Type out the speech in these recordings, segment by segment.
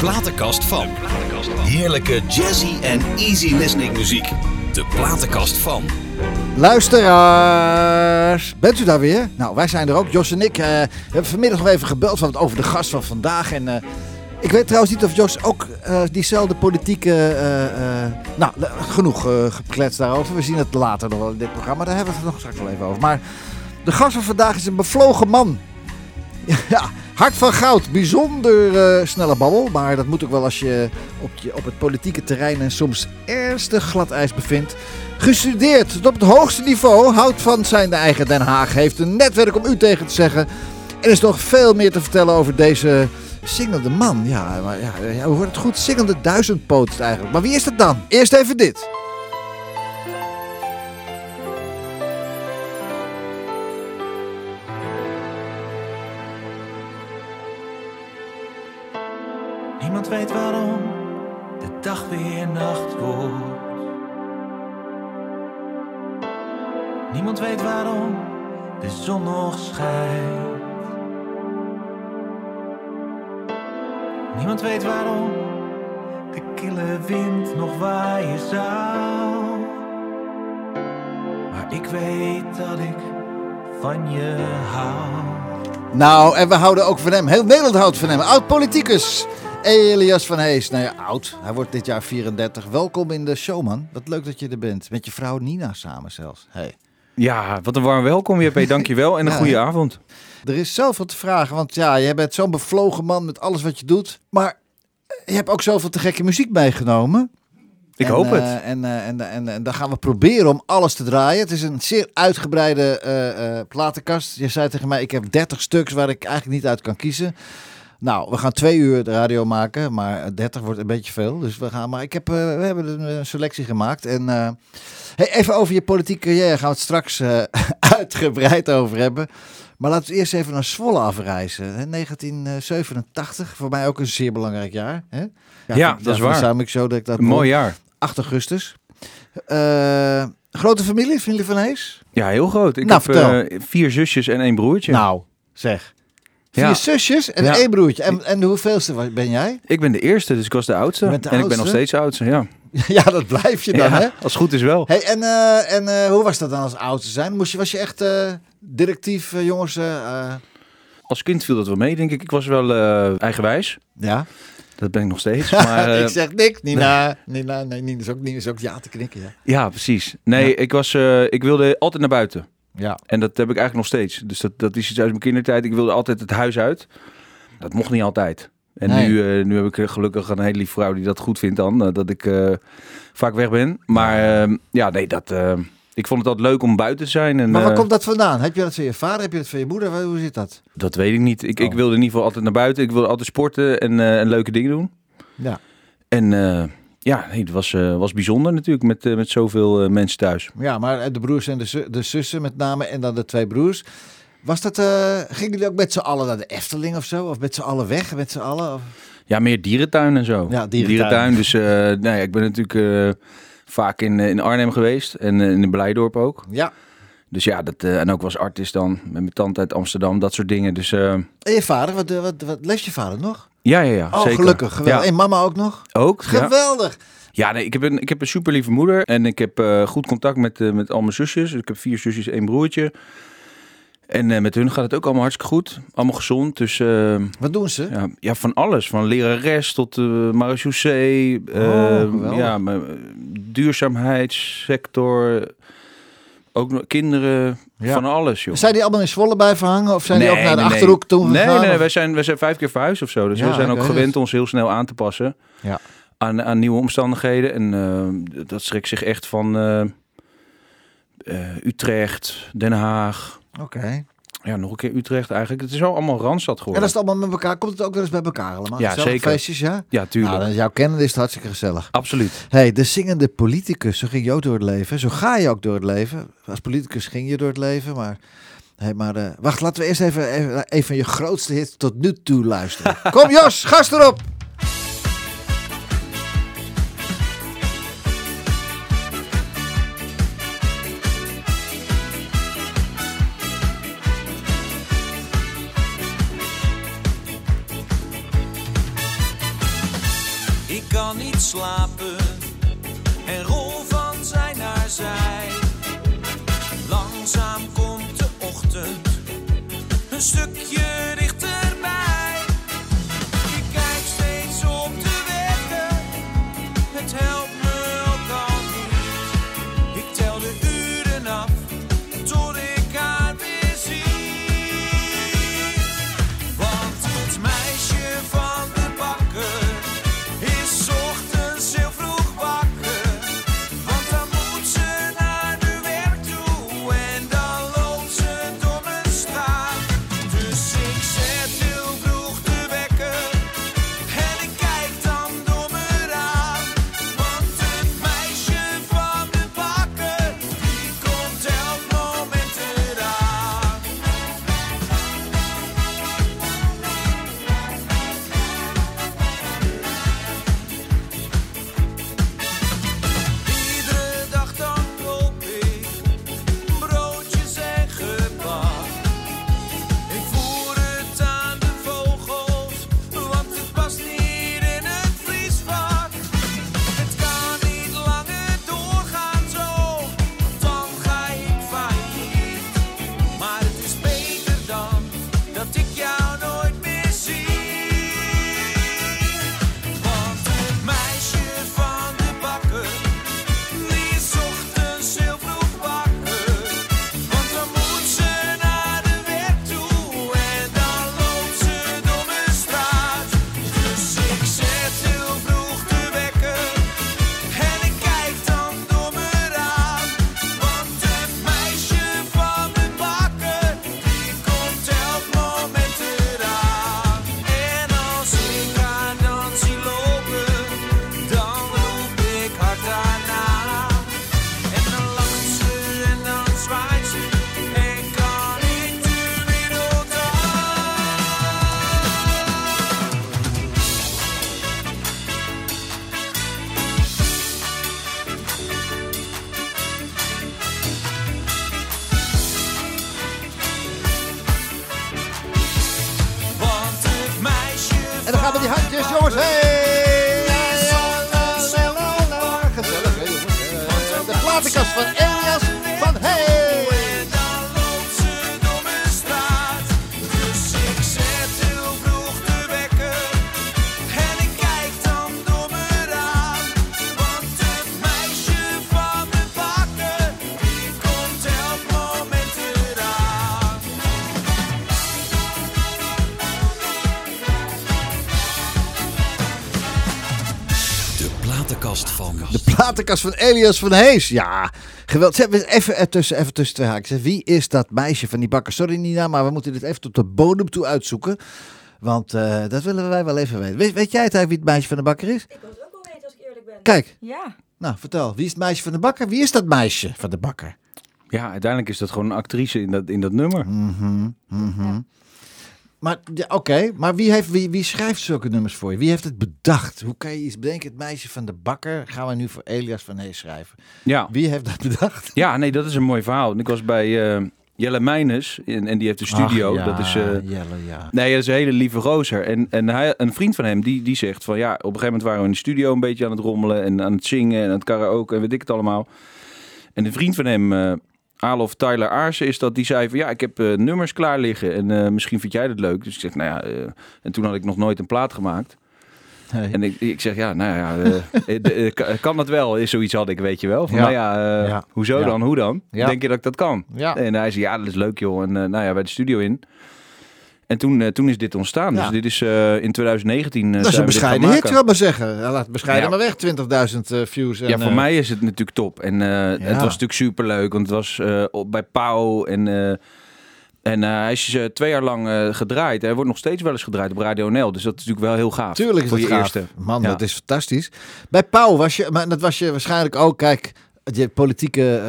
platenkast van. Heerlijke jazzy en easy listening muziek. De platenkast van. Luisteraars, bent u daar weer? Nou, wij zijn er ook. Jos en ik eh, hebben vanmiddag nog even gebeld van het over de gast van vandaag. En eh, ik weet trouwens niet of Jos ook eh, diezelfde politieke... nou, genoeg gekletst daarover. We zien het later nog wel in dit programma. Daar hebben we het nog straks wel even over. Maar de gast van vandaag is een bevlogen man. Ja, hart van goud. Bijzonder eh, snelle babbel. Maar dat moet ook wel als je op, je op het politieke terrein en soms ernstig glad ijs bevindt. Gestudeerd tot op het hoogste niveau. Houdt van zijn de eigen Den Haag. Heeft een netwerk om u tegen te zeggen. En er is nog veel meer te vertellen over deze zingende man. Ja, maar ja, ja, hoe wordt het goed? Zingende duizendpoot eigenlijk. Maar wie is dat dan? Eerst even dit. Weet waarom de dag weer nacht wordt. Niemand weet waarom de zon nog schijnt. Niemand weet waarom de kille wind nog waaien zou. Maar ik weet dat ik van je hou. Nou, en we houden ook van hem. Heel Nederland houdt van hem. Oud-politicus. Elias van Hees. Nou ja, oud. Hij wordt dit jaar 34. Welkom in de show, man. Wat leuk dat je er bent. Met je vrouw Nina samen zelfs. Hey. Ja, wat een warm welkom, JP. Dankjewel en een Ja, goede avond. Er is zoveel te vragen, want ja, je bent zo'n bevlogen man met alles wat je doet. Maar je hebt ook zoveel te gekke muziek meegenomen. Ik En, hoop eh, het. En, eh, en, en, en dan gaan we proberen om alles te draaien. Het is een zeer uitgebreide eh, eh, platenkast. Je zei tegen mij, ik heb 30 stuks waar ik eigenlijk niet uit kan kiezen. Nou, we gaan twee uur de radio maken, maar 30 wordt een beetje veel. Dus we gaan, maar ik heb, eh, we hebben een selectie gemaakt. En eh, hey, even over je politieke carrière gaan we het straks eh, uitgebreid over hebben. Maar laten we eerst even naar Zwolle afreizen. hè. 1987, voor mij ook een zeer belangrijk jaar. Hè? Ja, dat is waar. Samen ik zo dat ik dat Een mooi jaar. 8 augustus. Grote familie, familie van Hees? Ja, heel groot. Ik Nou, heb vertel. vier zusjes en één broertje. Nou, zeg. Vier Ja. zusjes en Ja. één broertje. En, en de hoeveelste ben jij? Ik ben de eerste, dus ik was de oudste. De en ik ben nog steeds de oudste, ja. ja, dat blijf je dan, ja hè? Als goed is wel. Hey, en eh, en eh, hoe was dat dan als oudste zijn? Moest je, was je echt eh, directief, jongens? Als kind viel dat wel mee, denk ik. Ik was wel eigenwijs. ja. Dat ben ik nog steeds. Maar, ik zeg niks. Nina, Nina, nee, Nina is ook, Nina is ook ja te knikken, ja. Ja, precies. Nee, ik, was, ik wilde altijd naar buiten. Ja. En dat heb ik eigenlijk nog steeds. Dus dat, dat is iets uit mijn kindertijd. Ik wilde altijd het huis uit. Dat mocht niet altijd. En Nee. nu, eh, nu heb ik gelukkig een hele lieve vrouw die dat goed vindt dan. eh, dat ik eh, vaak weg ben. Maar ja, nee, dat, eh, ik vond het altijd leuk om buiten te zijn. En, Maar waar komt dat vandaan? Heb je dat van je vader? Heb je dat van je moeder? Hoe zit dat? Dat weet ik niet. Ik, ik Oh. wilde in ieder geval altijd naar buiten. Ik wilde altijd sporten en, en leuke dingen doen. Ja. En ja, nee, het was, eh, was bijzonder natuurlijk met, eh, met zoveel eh, mensen thuis. Ja, maar de broers en de, de zussen met name en dan de twee broers. Was dat, gingen jullie ook met z'n allen naar de Efteling of zo? Of met z'n allen weg, met z'n allen? Of? Ja, meer dierentuin en zo. Ja, dierentuin. Dus nou ja, ik ben natuurlijk vaak in, in Arnhem geweest en in de Blijdorp ook. Ja. Dus ja, dat, en ook was artist dan met mijn tante uit Amsterdam, dat soort dingen. Dus En je vader, wat, wat, wat leeft je vader nog? Ja, ja, ja. Oh, zeker. gelukkig. Geweldig. Ja, En mama ook nog? ook. Geweldig. Ja, nee, ik heb een, ik heb een super lieve moeder en ik heb eh, goed contact met, eh, met al mijn zusjes. Ik heb vier zusjes, één broertje. En eh, met hun gaat het ook allemaal hartstikke goed. Allemaal gezond. Dus eh, Wat doen ze? ja, ja, van alles. Van lerares tot uh, marechaussee. eh, geweldig. ja, duurzaamheidssector. Ook kinderen. Ja. Van alles, joh. Zijn die allemaal in Zwolle bij verhangen? Of zijn die ook naar de nee, Achterhoek toen Nee, gegaan? nee, wij zijn, wij zijn vijf keer verhuisd of zo. Dus Ja, we zijn ook gewend ons heel snel aan te passen Ja. aan, aan nieuwe omstandigheden. En eh, dat strekt zich echt van eh, eh, Utrecht, Den Haag. Oké. Ja, nog een keer Utrecht eigenlijk. Het is wel allemaal Randstad En geworden. als het allemaal met elkaar, komt het ook wel eens bij elkaar allemaal? Ja, zeker. feestjes, ja? Ja, tuurlijk. Nou, dan is jouw kennen is het hartstikke gezellig. Absoluut. hey, de zingende politicus, zo ging je ook door het leven. Zo ga je ook door het leven. Als politicus ging je door het leven, maar... Hey, maar eh, wacht, laten we eerst even, even van je grootste hits tot nu toe luisteren. Kom Jos, gast erop! Kan niet slapen van Elias van Hees. Ja, geweldig. Even ertussen, even tussen twee haakjes. Wie is dat meisje van die bakker? Sorry Nina, maar we moeten dit even tot de bodem toe uitzoeken. Want eh, dat willen wij wel even weten. Weet, weet jij het eigenlijk wie het meisje van de bakker is? Ik wil het ook wel weten als ik eerlijk ben. Kijk, Ja. nou vertel. Wie is het meisje van de bakker? Wie is dat meisje van de bakker? Ja, uiteindelijk is dat gewoon een actrice in dat, in dat nummer. Mhm, mhm. Maar ja, oké, maar wie, heeft, wie, wie schrijft zulke nummers voor je? Wie heeft het bedacht? Hoe kan je iets bedenken? Het meisje van de bakker gaan we nu voor Elias van Hees schrijven. Ja. Wie heeft dat bedacht? ja, nee, dat is een mooi verhaal. Ik was bij eh, Jelle Meijnes en, en die heeft een studio. Ach, ja, dat is... eh, Jelle, ja. Nee, dat is een hele lieve gozer. En, en hij, een vriend van hem, die, die zegt van ja, op een gegeven moment waren we in de studio een beetje aan het rommelen en aan het zingen en aan het karaoke en weet ik het allemaal. En een vriend van hem, eh Alof Tyler Aarsen, is dat die zei van ja, ik heb eh, nummers klaar liggen en eh, misschien vind jij dat leuk. Dus ik zeg, nou ja, eh, en toen had ik nog nooit een plaat gemaakt. En ik, ik zeg, ja, nou ja, kan- dat wel? Is zoiets had ik, weet je wel. Van, Ja. nou ja, Ja. hoezo Ja. dan? Hoe dan? Ja. Denk je dat ik dat kan? Ja. En hij zei, ja, dat is leuk joh. En nou ja, bij de studio in. En toen, eh, toen is dit ontstaan. Ja. Dus dit is eh, in 2019 eh, Dat is een bescheiden hit, ik maar zeggen. Laat bescheiden Ja. maar weg, 20.000 eh, views. En, Ja, voor mij is het natuurlijk top. En het was natuurlijk super leuk, want het was op, bij Pauw en, en hij is twee jaar lang gedraaid. Hij wordt nog steeds wel eens gedraaid op Radio NL, dus dat is natuurlijk wel heel gaaf. Tuurlijk is voor het je gaaf. eerste. Man, Ja. dat is fantastisch. Bij Pauw was je, maar dat was je waarschijnlijk ook, kijk, je politieke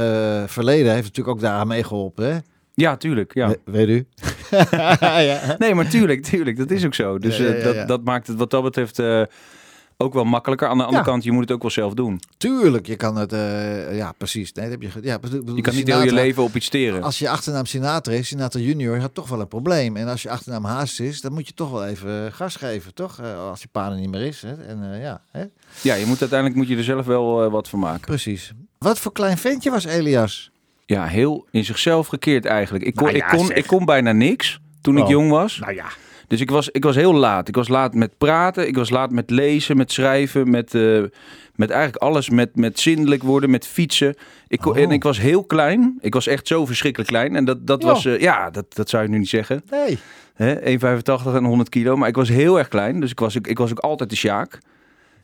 verleden heeft natuurlijk ook daaraan meegeholpen, hè? Ja, tuurlijk. Ja. We- weet u? ja. Nee, maar tuurlijk, tuurlijk, dat is ook zo. Dus eh. Dat, dat maakt het wat dat betreft eh, ook wel makkelijker. Aan de andere Ja. kant, je moet het ook wel zelf doen. Tuurlijk, je kan het... eh, ja, precies. Nee, dat heb je... Ja, bedoel- Je kan niet heel je leven op iets steren. Als je achternaam Sinatra is, Sinatra junior, had toch wel een probleem. En als je achternaam Haas is, dan moet je toch wel even gas geven, toch? Als je pa er niet meer is. Hè? En ja, hè? Ja, je moet uiteindelijk moet je er zelf wel wat van maken. precies. Wat voor klein ventje was Elias? Ja, heel in zichzelf gekeerd eigenlijk. Ik kon, Nou ja, ik kon, zeg. ik kon bijna niks toen ik Oh. jong was. Nou ja. Dus ik was, ik was heel laat. Ik was laat met praten, ik was laat met lezen, met schrijven, met, eh, met eigenlijk alles. Met, met zindelijk worden, met fietsen. Ik, kon- Oh. En ik was heel klein. Ik was echt zo verschrikkelijk klein. En dat, dat Ja. was, eh, ja, dat, dat zou je nu niet zeggen. Nee. Hè, 1,85 en 100 kilo. Maar ik was heel erg klein. Dus ik was, ook- ik was ook altijd de Sjaak.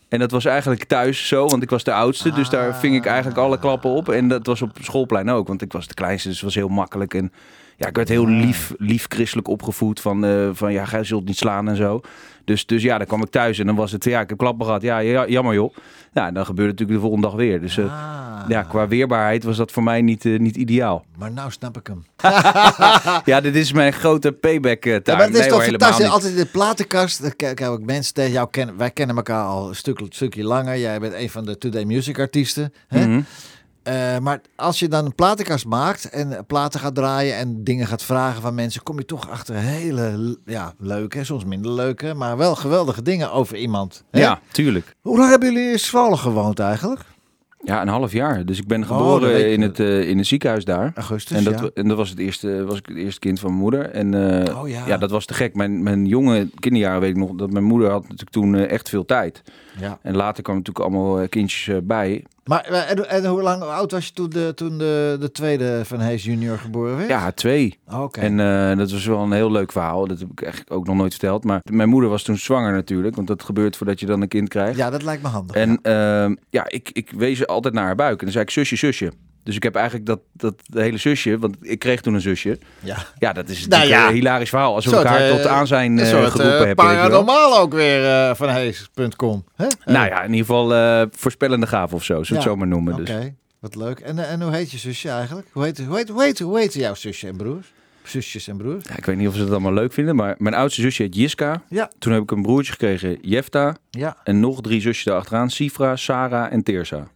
En dat was eigenlijk thuis zo, want ik was de oudste. Dus daar ving ik eigenlijk alle klappen op. En dat was op schoolplein ook, want ik was de kleinste. Dus het was heel makkelijk. En ja, ik werd heel lief, lief christelijk opgevoed. Van, eh, van ja, gij zult niet slaan en zo. Dus, dus ja, dan kwam ik thuis en dan was het, ja, ik heb klappen gehad. Ja, ja jammer joh. Ja, en dan gebeurde het natuurlijk de volgende dag weer. Dus eh, Ah. ja, qua weerbaarheid was dat voor mij niet, eh, niet ideaal. Maar nou snap ik hem. Ja, dit is mijn grote payback Ja, taak. maar het is Nee, toch fantastisch. niet. Altijd in de platenkast. Kijk ik mensen tegen jou kennen. Wij kennen elkaar al een stuk, stukje langer. Jij bent een van de Today Music artiesten. Hè? Mhm. Eh, maar als je dan een platenkast maakt en platen gaat draaien en dingen gaat vragen van mensen, kom je toch achter hele ja, leuke, soms minder leuke, maar wel geweldige dingen over iemand. Hè? Ja, tuurlijk. Hoe lang hebben jullie in Zwolle gewoond eigenlijk? Ja, een half jaar. Dus ik ben Oh, geboren in, het, eh, in het ziekenhuis daar. Augustus. En dat, ja. en dat was het eerste, was ik het eerste kind van mijn moeder. En eh, Oh, ja. dat was te gek. Mijn, mijn jonge kinderjaren weet ik nog dat mijn moeder had natuurlijk toen echt veel tijd. Ja. En later kwamen natuurlijk allemaal eh, kindjes eh, bij. Maar eh, en, en hoe lang hoe oud was je toen de, toen de, de tweede Van Hees junior geboren werd? Ja, twee. Oké. En eh, dat was wel een heel leuk verhaal. Dat heb ik eigenlijk ook nog nooit verteld. Maar mijn moeder was toen zwanger natuurlijk. Want dat gebeurt voordat je dan een kind krijgt. Ja, dat lijkt me handig. En ja. ja, ja ik, ik wees altijd naar haar buik. En dan zei ik zusje, zusje. Dus ik heb eigenlijk dat, dat hele zusje, want ik kreeg toen een zusje. ja. Ja, dat is Nou natuurlijk ja. een hilarisch verhaal. Alsof Soort, ik haar eh, tot aan zijn soort geroepen eh, heb. weet je wel. paranormaal ook weer van Hees.com. hè? Nou ja, in ieder geval voorspellende gave of zo, Ja. het zo maar noemen. Oké, Dus. wat leuk. En, en hoe heet je zusje eigenlijk? Hoe heet, hoe heet, hoe heet, hoe heet jouw zusje en broers? Zusjes en broers? Ja, ik weet niet of ze het allemaal leuk vinden, maar mijn oudste zusje heet Jiska. Ja. Toen heb ik een broertje gekregen, Jefta. Ja. En nog drie zusjes daarachteraan, Sifra, Sarah en Teersa.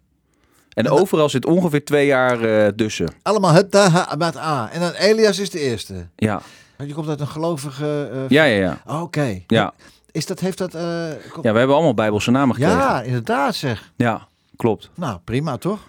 En overal zit ongeveer twee jaar eh, tussen. Allemaal het daar met A. En dan Elias is de eerste. Ja, Want Je komt uit een gelovige... eh, ja, ja. ja. Oh, Oké. Ja. Is dat, heeft dat... eh, kom- ja we hebben allemaal bijbelse namen gekregen. ja, inderdaad zeg. ja klopt. Nou, prima toch?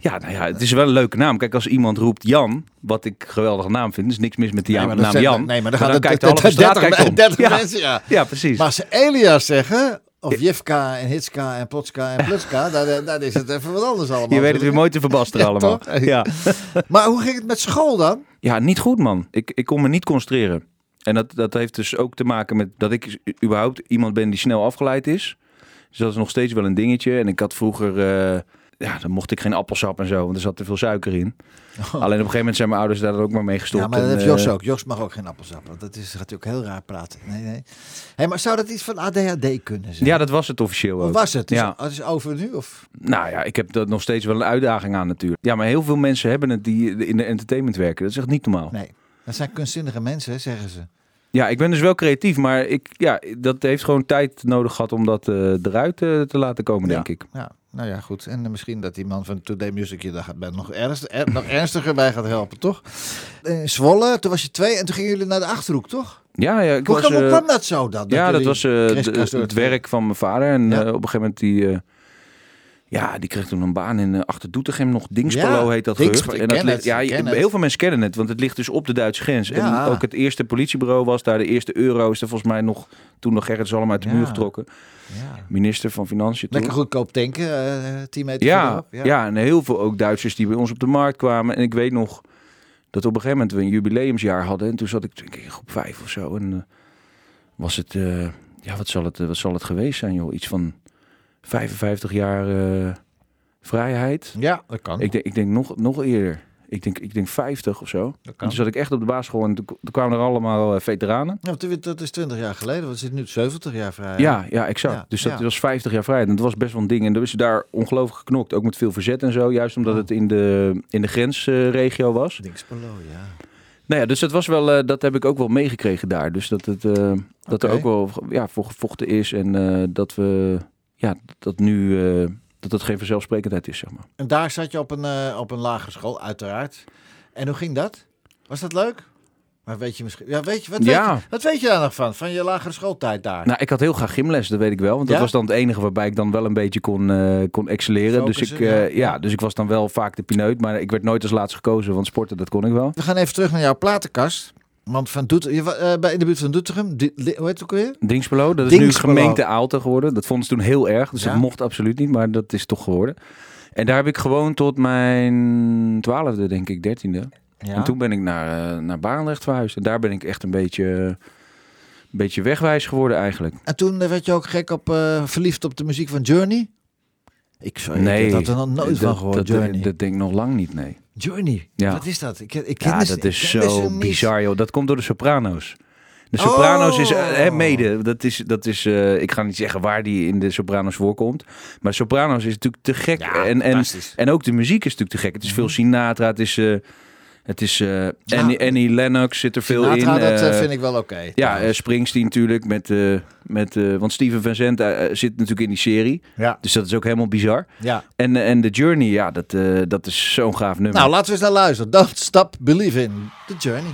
Ja, nou ja, het is wel een leuke naam. Kijk, als iemand roept Jan, wat ik een geweldige naam vind, is niks mis met die naam, Jan. Nee, maar dan Maar gaat dan het kijkt de halve straat kijkt om. 30 Ja. mensen, ja. Ja, precies. Maar als ze Elias zeggen, of Jefka en Hitska en Plotska en Plutska, dan is het even wat anders allemaal. je weet het weer mooi te verbasteren allemaal. Ja. Maar hoe ging het met school dan? ja, niet goed man. Ik, ik kon me niet concentreren. En dat, dat heeft dus ook te maken met dat ik überhaupt iemand ben die snel afgeleid is. Dus dat is nog steeds wel een dingetje. En ik had vroeger, eh, ja, dan mocht ik geen appelsap en zo, want er zat te veel suiker in. Alleen op een gegeven moment zijn mijn ouders daar ook maar mee gestopt. Oh. ja, maar dat En, heeft Jos eh, ook. Jos mag ook geen appelsap. want Dat is, ook heel raar praten. Nee, nee. Hey, maar zou dat iets van ADHD kunnen zijn? Ja, dat was het officieel was het? Is, Ja. Het is over nu? Of? Nou ja, ik heb dat nog steeds wel een uitdaging aan natuurlijk. Ja, maar heel veel mensen hebben het die in de entertainment werken. Dat is echt niet normaal. Nee. Dat zijn kunstzinnige mensen, zeggen ze. Ja, ik ben dus wel creatief, maar ik, ja, dat heeft gewoon tijd nodig gehad om dat eh, eruit eh, te laten komen, Ja. denk ik. Ja, nou ja, goed. En eh, misschien dat die man van Today Music je daar bij nog, ernst, er- nog ernstiger bij gaat helpen, toch? In Zwolle, toen was je twee en toen gingen jullie naar de Achterhoek, toch? Ja, ja ik Hoe, was... kwam, hoe eh, kwam dat zo dan? ja, dat was eh, het werk van mijn vader. En Ja. eh, op een gegeven moment die... eh, ja, die kreeg toen een baan in uh, Achter Doetinchem nog. Dingspelo Ja, heet dat gehucht. En dat ligt- ja, heel veel mensen kennen het, want het ligt dus op de Duitse grens. Ja. En ook het eerste politiebureau was daar. De eerste euro is er volgens mij nog... Toen nog Gerrit Zalm uit de Ja. muur getrokken. Ja. Minister van Financiën toen. Lekker goedkoop tanken, eh 10 meter Ja, ja. en heel veel ook Duitsers die bij ons op de markt kwamen. En ik weet nog dat op een gegeven moment we een jubileumsjaar hadden. En toen zat ik denk ik, in groep vijf of zo. En eh, was het, eh, ja, wat zal het, eh, wat zal het geweest zijn, joh? Iets van 55 jaar eh, vrijheid. Ja, dat kan. Ik denk, ik denk nog, nog eerder. Ik denk, ik denk 50 of zo. dat kan. toen zat ik echt op de basisschool en toen, kwamen er allemaal eh, veteranen. Ja, dat- is 20 jaar geleden, want we zitten nu 70 jaar vrij. Ja, ja, exact. Ja, dus dat ja. was 50 jaar vrijheid. En dat was best wel een ding. En er is daar ongelooflijk geknokt. Ook met veel verzet en zo. Juist omdat Oh. het in de, in de grensregio was. Dingspelo, ja. Nou ja, dus dat was wel, eh, dat heb ik ook wel meegekregen daar. Dus dat, het, dat er ook wel ja, voor gevochten is. En dat we ja, dat nu eh, dat het geen vanzelfsprekendheid is, zeg maar. En daar zat je op een, eh, op een lagere school, uiteraard. En hoe ging dat? Was dat leuk? Maar weet je misschien... Ja, weet je, wat, Ja. Weet je, wat weet je daar nog van? Van je lagere schooltijd daar? Nou, ik had heel graag gymles, dat weet ik wel. Want dat Ja? was dan het enige waarbij ik dan wel een beetje kon, eh, kon excelleren. Dus ik, ja. ja. dus ik was dan wel vaak de pineut. Maar ik werd nooit als laatste gekozen, want sporten, dat kon ik wel. We gaan even terug naar jouw platenkast. Want van Doet, eh, bij in de buurt van Doetinchem, hoe heet het ook weer? Dingspelo, dat is Dingspelo. nu gemeente Aalten geworden. Dat vonden ze toen heel erg, dus Ja? dat mocht absoluut niet. Maar dat is toch geworden. En daar heb ik gewoond tot mijn twaalfde, denk ik, dertiende. Ja. En toen ben ik naar, eh, naar Barendrecht verhuisd. En daar ben ik echt een beetje, een beetje wegwijs geworden eigenlijk. En toen eh, werd je ook gek op, verliefd op de muziek van Journey? Ik, sorry, nee, had er nog nooit dat, van gehoord, dat, Journey. dat denk ik nog lang niet, nee. Journey, Ja. wat is dat? Ik, ik ken Ja, dus- dat is dus zo bizar, joh. Dat komt door de Soprano's. De Soprano's is, eh, Oh. hè, mede, dat is, dat is eh, ik ga niet zeggen waar die in de Soprano's voorkomt. Maar Soprano's is natuurlijk te gek. Ja, en, en, en ook de muziek is natuurlijk te gek. Het is veel Sinatra, het is, eh, het is eh, Ja. Annie, Annie Lennox zit er veel Sinatra, in. dat eh, eh, vind ik wel oké. ja, Springsteen natuurlijk. Met, met, want Steven eh, zit natuurlijk in die serie. ja, Dus dat is ook helemaal bizar. ja. En, en The Journey, ja, dat, dat is zo'n gaaf nummer. Nou, laten we eens naar luisteren. Don't Stop Believing. The Journey.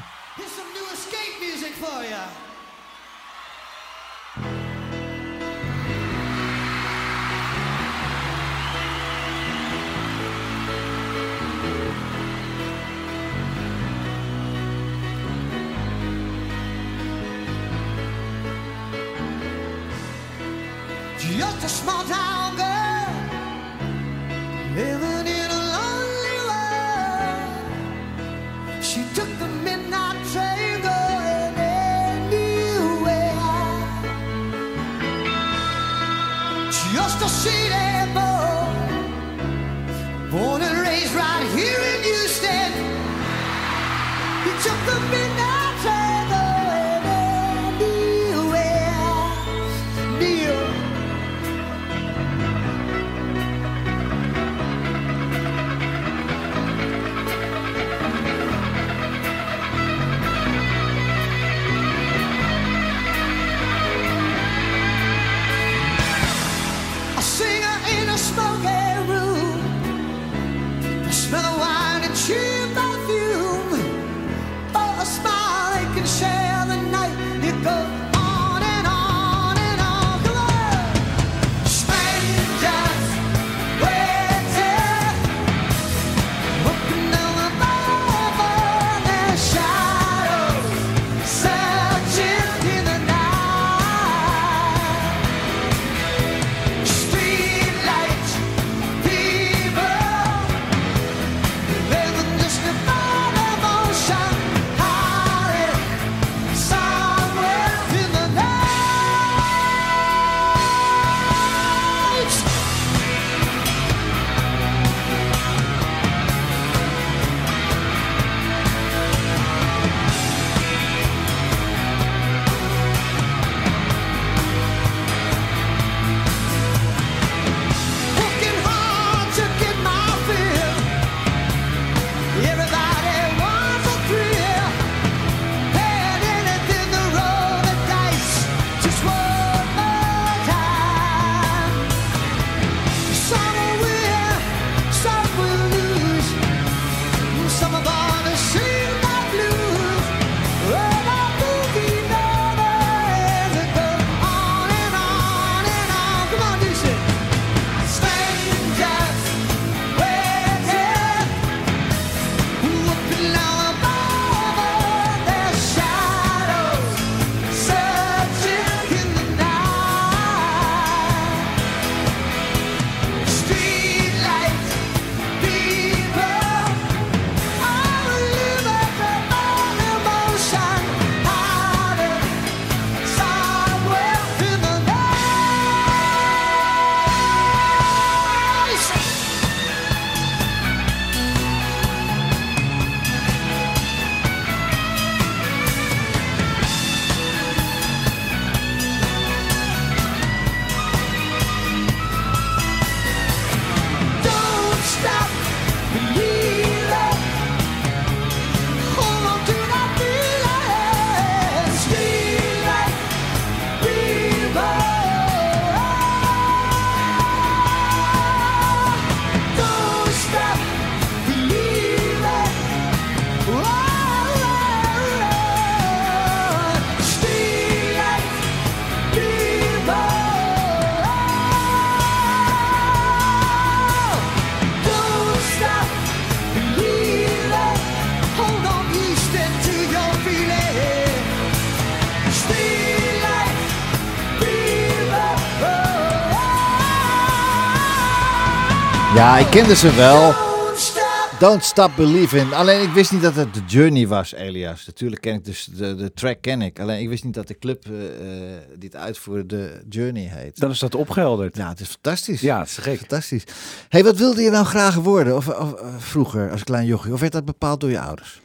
Ja, ik kende ze wel. Don't stop. Believing. Alleen ik wist niet dat het de Journey was, Elias. Natuurlijk ken ik dus de, de track ken ik. Alleen ik wist niet dat de club eh, eh, die het uitvoerde de Journey heet. Dan is dat opgehelderd. Ja, het is fantastisch. Ja, het is gek. Fantastisch. hey, wat wilde je nou graag worden? Of, of eh, vroeger, als klein jochie? Of werd dat bepaald door je ouders?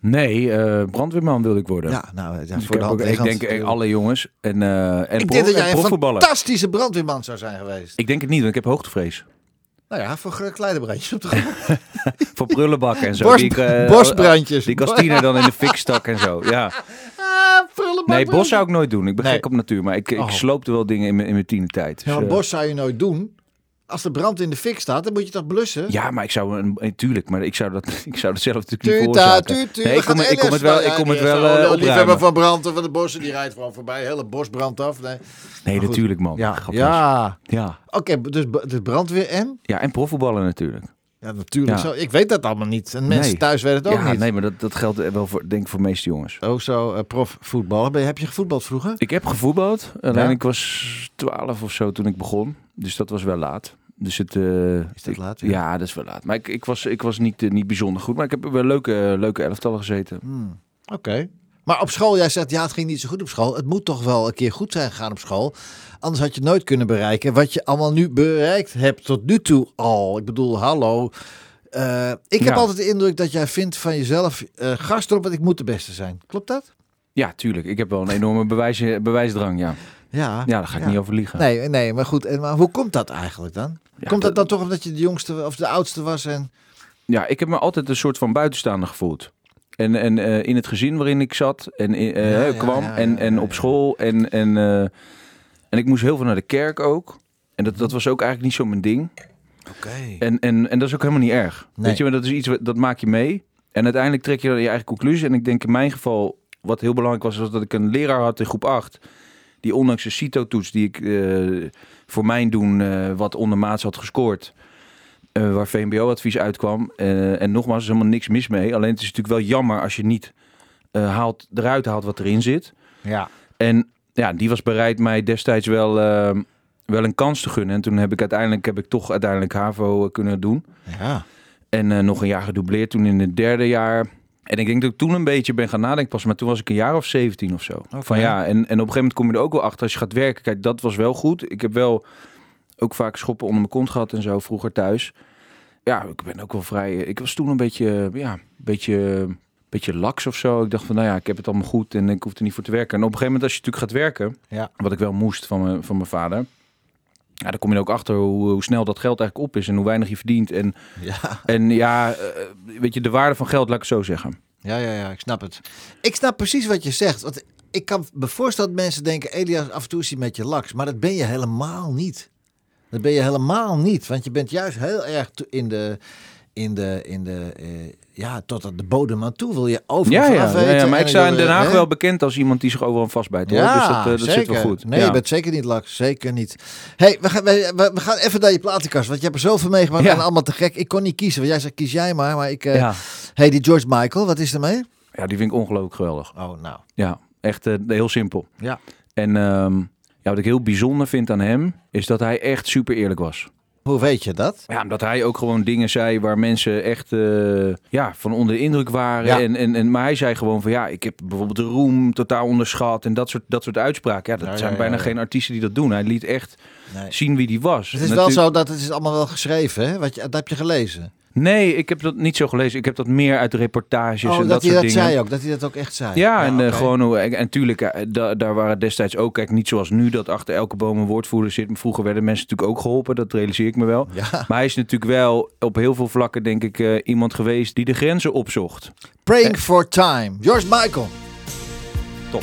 Nee, brandweerman wilde ik worden. Ja, nou, ja, Dus voor ik, de heb hand ook, ik denk alle jongens. En, en, Ik denk dat jij een fantastische brandweerman zou zijn geweest. Ik denk het niet, want ik heb hoogtevrees. Nou ja, voor kleine brandjes op de grond. Voor prullenbakken en zo. Borst- die ik, eh, borstbrandjes. Die Castine dan in de fik stak en zo. Ja. Ah. Nee, bos zou ik nooit doen. Ik ben Nee. gek op natuur. Maar ik, ik Oh. sloopte wel dingen in mijn, in mijn tienertijd. Dus, Ja, maar eh, bos zou je nooit doen. Als de brand in de fik staat, dan moet je toch blussen? Ja, maar ik zou een, eh, tuurlijk, maar ik zou dat, ik zou dat zelf natuurlijk niet veroorzaken. Nee, ik kom, ik kom het wel, ik kom het wel eh, liefhebber van brand en van de bossen, die rijdt gewoon voorbij. Hele bosbrand af. Nee, Nee, natuurlijk man. ja, ja. ja. Oké, dus, dus brandweer en? Ja, en profvoetballen natuurlijk. Ja, natuurlijk. Ja. Zo. Ik weet dat allemaal niet. En mensen Nee. thuis weten het ook ja, niet. nee, maar dat, dat geldt wel voor, denk ik, voor de meeste jongens. Ook zo, eh, prof voetballen. Heb je gevoetbald vroeger? Ik heb gevoetbald, alleen Ja? ik was 12 of zo toen ik begon. Dus dat was wel laat. Dus het, eh, Is dat laat? Ja, dat is wel laat. Maar ik, ik was, ik was niet, eh, niet bijzonder goed. Maar ik heb wel leuke, leuke elftallen gezeten. Hmm, Oké. Maar op school, jij zegt ja, het ging niet zo goed op school. Het moet toch wel een keer goed zijn gegaan op school. Anders had je nooit kunnen bereiken wat je allemaal nu bereikt hebt tot nu toe al. Ik bedoel, hallo. Eh, ik heb Ja. altijd de indruk dat jij vindt van jezelf, eh gast erop, want ik moet de beste zijn. Klopt dat? Ja, tuurlijk. Ik heb wel een enorme bewijs, bewijsdrang, ja. Ja. Ja, daar ga ik niet over liegen. Nee, nee, maar goed. En, maar hoe komt dat eigenlijk dan? Ja, komt dat dat- dan toch omdat je de jongste of de oudste was? En... Ja, ik heb me altijd een soort van buitenstaander gevoeld. En, en eh, in het gezin waarin ik zat en eh, Ja, ja, kwam en, en op school. En, en, eh, en ik moest heel veel naar de kerk ook. En dat, dat was ook eigenlijk niet zo mijn ding. Oké. En, en, en dat is ook helemaal niet erg. Nee. Weet je, maar dat is iets wat- dat maak je mee. En uiteindelijk trek je dan je eigen conclusie. En ik denk in mijn geval, wat heel belangrijk was, was dat ik een leraar had in groep 8. Die ondanks de CITO-toets die ik eh, voor mijn doen eh, wat ondermaats had gescoord. eh, waar VMBO-advies uitkwam. En nogmaals, er is helemaal niks mis mee. Alleen het is natuurlijk wel jammer als je niet haalt, eruit haalt wat erin zit. Ja. En ja, die was bereid mij destijds wel, wel een kans te gunnen. En toen heb ik uiteindelijk, heb ik toch uiteindelijk HAVO kunnen doen. Ja. En nog een jaar gedoubleerd toen in het derde jaar. En ik denk dat ik toen een beetje ben gaan nadenken pas. Maar toen was ik een jaar of 17 of zo. Van ja, en, en op een gegeven moment kom je er ook wel achter als je gaat werken. Kijk, dat was wel goed. Ik heb wel ook vaak schoppen onder mijn kont gehad en zo vroeger thuis. Ja, ik ben ook wel vrij... Ik was toen een beetje, ja, een beetje, beetje laks of zo. Ik dacht van, nou ja, ik heb het allemaal goed en ik hoef er niet voor te werken. En op een gegeven moment als je natuurlijk gaat werken, Ja. wat ik wel moest van mijn, van mijn vader... Ja, dan kom je ook achter hoe, hoe snel dat geld eigenlijk op is en hoe weinig je verdient. En Ja. en ja, eh, weet je, de waarde van geld, laat ik het zo zeggen. Ja, ja, ja, ik snap het. Ik snap precies wat je zegt. Want ik kan me voorstellen dat mensen denken, Elias, af en toe is hij met je laks. Maar dat ben je helemaal niet. Dat ben je helemaal niet. Want je bent juist heel erg in de, in de, in de eh, ja, tot aan de bodem aan toe wil je overal Ja, ja, vanaf ja, weten. ja, maar ik sta in Den Haag hè? wel bekend als iemand die zich overal vastbijt. Hoor. Ja, dus dat, eh, dat zeker. zit wel goed. Nee, ja. je bent zeker niet laks. Zeker niet. hey, we, gaan, we, we- gaan even naar je platenkast. Want je hebt er zoveel meegemaakt en allemaal te gek. Ik kon niet kiezen. Want jij zei, kies jij maar. Maar ik... eh hey, die George Michael, wat is er mee? ja, die vind ik ongelooflijk geweldig. Oh, nou. Ja, echt heel simpel. Ja. En ehm, ja, wat ik heel bijzonder vind aan hem, is dat hij echt super eerlijk was. Hoe weet je dat? Ja, omdat hij ook gewoon dingen zei waar mensen echt eh, ja, van onder de indruk waren. Ja. En, en, en, maar hij zei gewoon van ja, ik heb bijvoorbeeld de roem totaal onderschat. En dat soort, dat soort uitspraken. Ja, dat Ja, zijn ja, bijna ja. geen artiesten die dat doen. Hij liet echt Nee. zien wie die was. Het is wel zo dat het is allemaal wel geschreven, hè? Wat je, dat heb je gelezen. Nee, ik heb dat niet zo gelezen. Ik heb dat meer uit reportages Oh, en dat, dat, hij soort dat dingen. zei ook, dat hij dat ook echt zei. Ja, en eh, oké. gewoon hoe. En natuurlijk, eh, da- daar waren destijds ook, kijk, niet zoals nu dat achter elke boom een woordvoerder zit. Vroeger werden mensen natuurlijk ook geholpen, dat realiseer ik me wel. Ja. Maar hij is natuurlijk wel op heel veel vlakken, denk ik, eh, iemand geweest die de grenzen opzocht. Praying for Time. George Michael. Top.